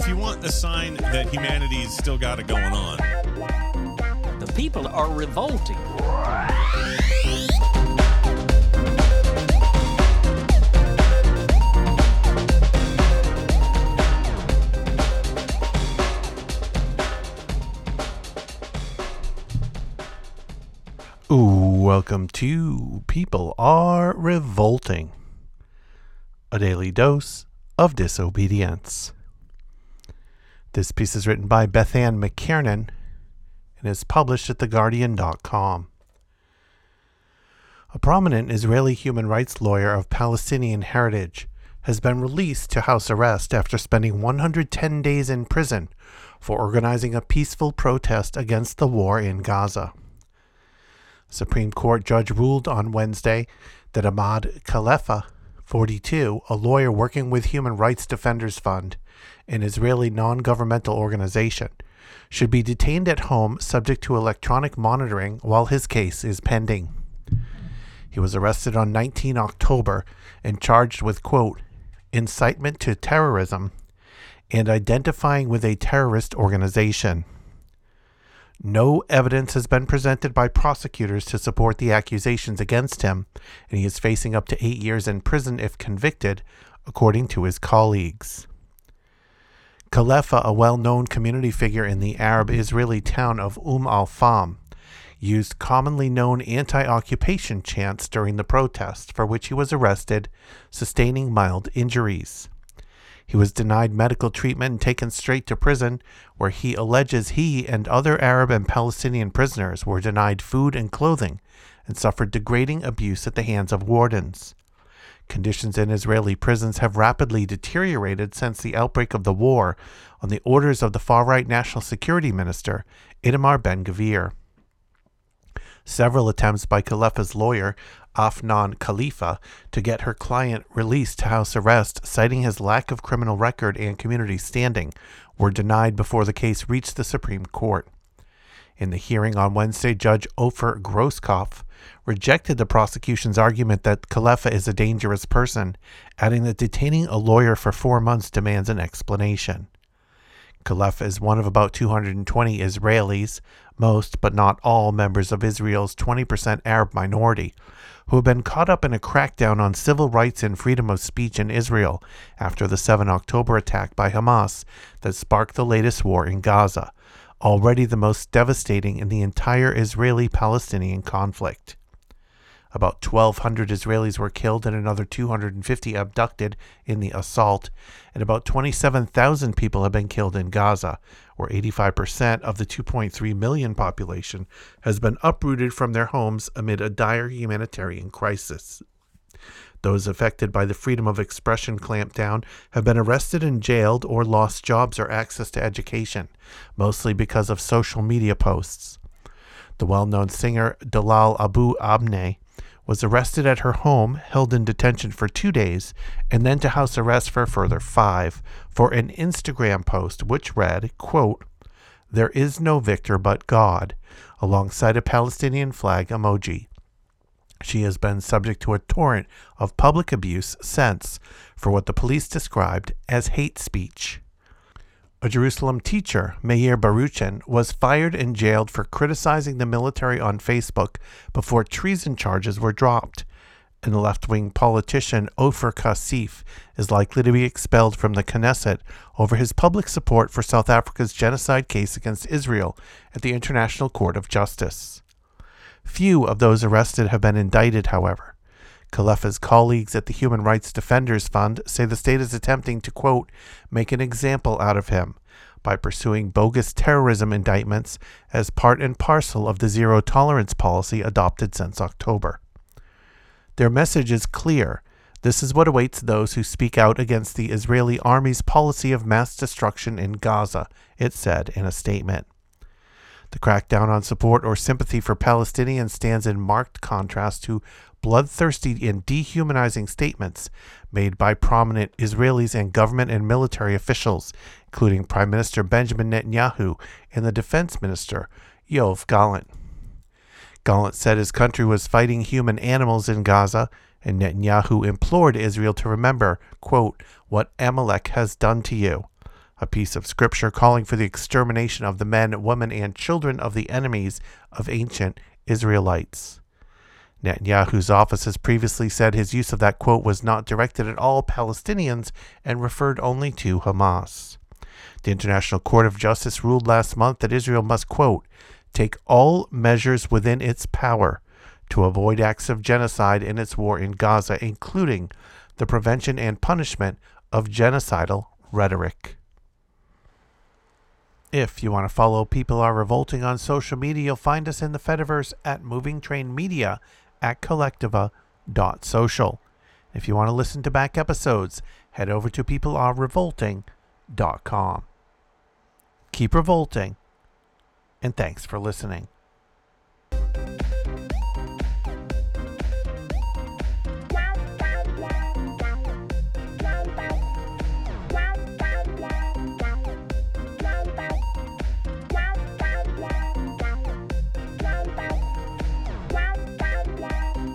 if you want a sign that humanity's still got it going on. The people are revolting. Ooh, welcome to People Are Revolting, a daily dose of disobedience. This piece is written by Bethan McKernan and is published at TheGuardian.com. A prominent Israeli human rights lawyer of Palestinian heritage has been released to house arrest after spending 110 days in prison for organizing a peaceful protest against the war in Gaza. Supreme Court judge ruled on Wednesday that Ahmad Khalifa, 42, a lawyer working with Human Rights Defenders Fund, an Israeli non governmental organization, should be detained at home subject to electronic monitoring while his case is pending. He was arrested on 19 October and charged with, quote, incitement to terrorism and identifying with a terrorist organization. No evidence has been presented by prosecutors to support the accusations against him, and he is facing up to eight years in prison if convicted, according to his colleagues. Khalifa, a well known community figure in the Arab Israeli town of Umm al Fahm, used commonly known anti occupation chants during the protest, for which he was arrested, sustaining mild injuries. He was denied medical treatment and taken straight to prison, where he alleges he and other Arab and Palestinian prisoners were denied food and clothing and suffered degrading abuse at the hands of wardens. Conditions in Israeli prisons have rapidly deteriorated since the outbreak of the war on the orders of the far right National Security Minister, Itamar Ben Gvir. Several attempts by Khalifa's lawyer, Afnan Khalifa, to get her client released to house arrest, citing his lack of criminal record and community standing, were denied before the case reached the Supreme Court. In the hearing on Wednesday, Judge Ofer Grosskopf rejected the prosecution's argument that Khalifa is a dangerous person, adding that detaining a lawyer for four months demands an explanation. Khalifa is one of about 220 Israelis, most but not all members of Israel's 20% Arab minority, who have been caught up in a crackdown on civil rights and freedom of speech in Israel after the 7 October attack by Hamas that sparked the latest war in Gaza, already the most devastating in the entire Israeli Palestinian conflict. About 1,200 Israelis were killed and another 250 abducted in the assault, and about 27,000 people have been killed in Gaza, where 85% of the 2.3 million population has been uprooted from their homes amid a dire humanitarian crisis. Those affected by the freedom of expression clampdown have been arrested and jailed or lost jobs or access to education, mostly because of social media posts. The well known singer Dalal Abu Amneh was arrested at her home, held in detention for two days, and then to house arrest for a further five for an Instagram post which read, quote, There is no victor but God, alongside a Palestinian flag emoji. She has been subject to a torrent of public abuse since for what the police described as hate speech. A Jerusalem teacher, Meir Baruchin, was fired and jailed for criticizing the military on Facebook before treason charges were dropped. And the left wing politician Ofer Kasif is likely to be expelled from the Knesset over his public support for South Africa's genocide case against Israel at the International Court of Justice. Few of those arrested have been indicted, however. Khalifa's colleagues at the Human Rights Defenders Fund say the state is attempting to, quote, make an example out of him by pursuing bogus terrorism indictments as part and parcel of the zero tolerance policy adopted since October. Their message is clear. This is what awaits those who speak out against the Israeli army's policy of mass destruction in Gaza, it said in a statement. The crackdown on support or sympathy for Palestinians stands in marked contrast to bloodthirsty and dehumanizing statements made by prominent Israelis and government and military officials, including Prime Minister Benjamin Netanyahu and the Defense Minister Yoav Gallant. Gallant said his country was fighting human animals in Gaza, and Netanyahu implored Israel to remember, quote, what Amalek has done to you. A piece of scripture calling for the extermination of the men, women, and children of the enemies of ancient Israelites. Netanyahu's office has previously said his use of that quote was not directed at all Palestinians and referred only to Hamas. The International Court of Justice ruled last month that Israel must, quote, take all measures within its power to avoid acts of genocide in its war in Gaza, including the prevention and punishment of genocidal rhetoric. If you want to follow People Are Revolting on social media, you'll find us in the Fediverse at Moving Train Media at kolektiva.social. If you want to listen to back episodes, head over to peoplearerevolting.com. Keep revolting, and thanks for listening.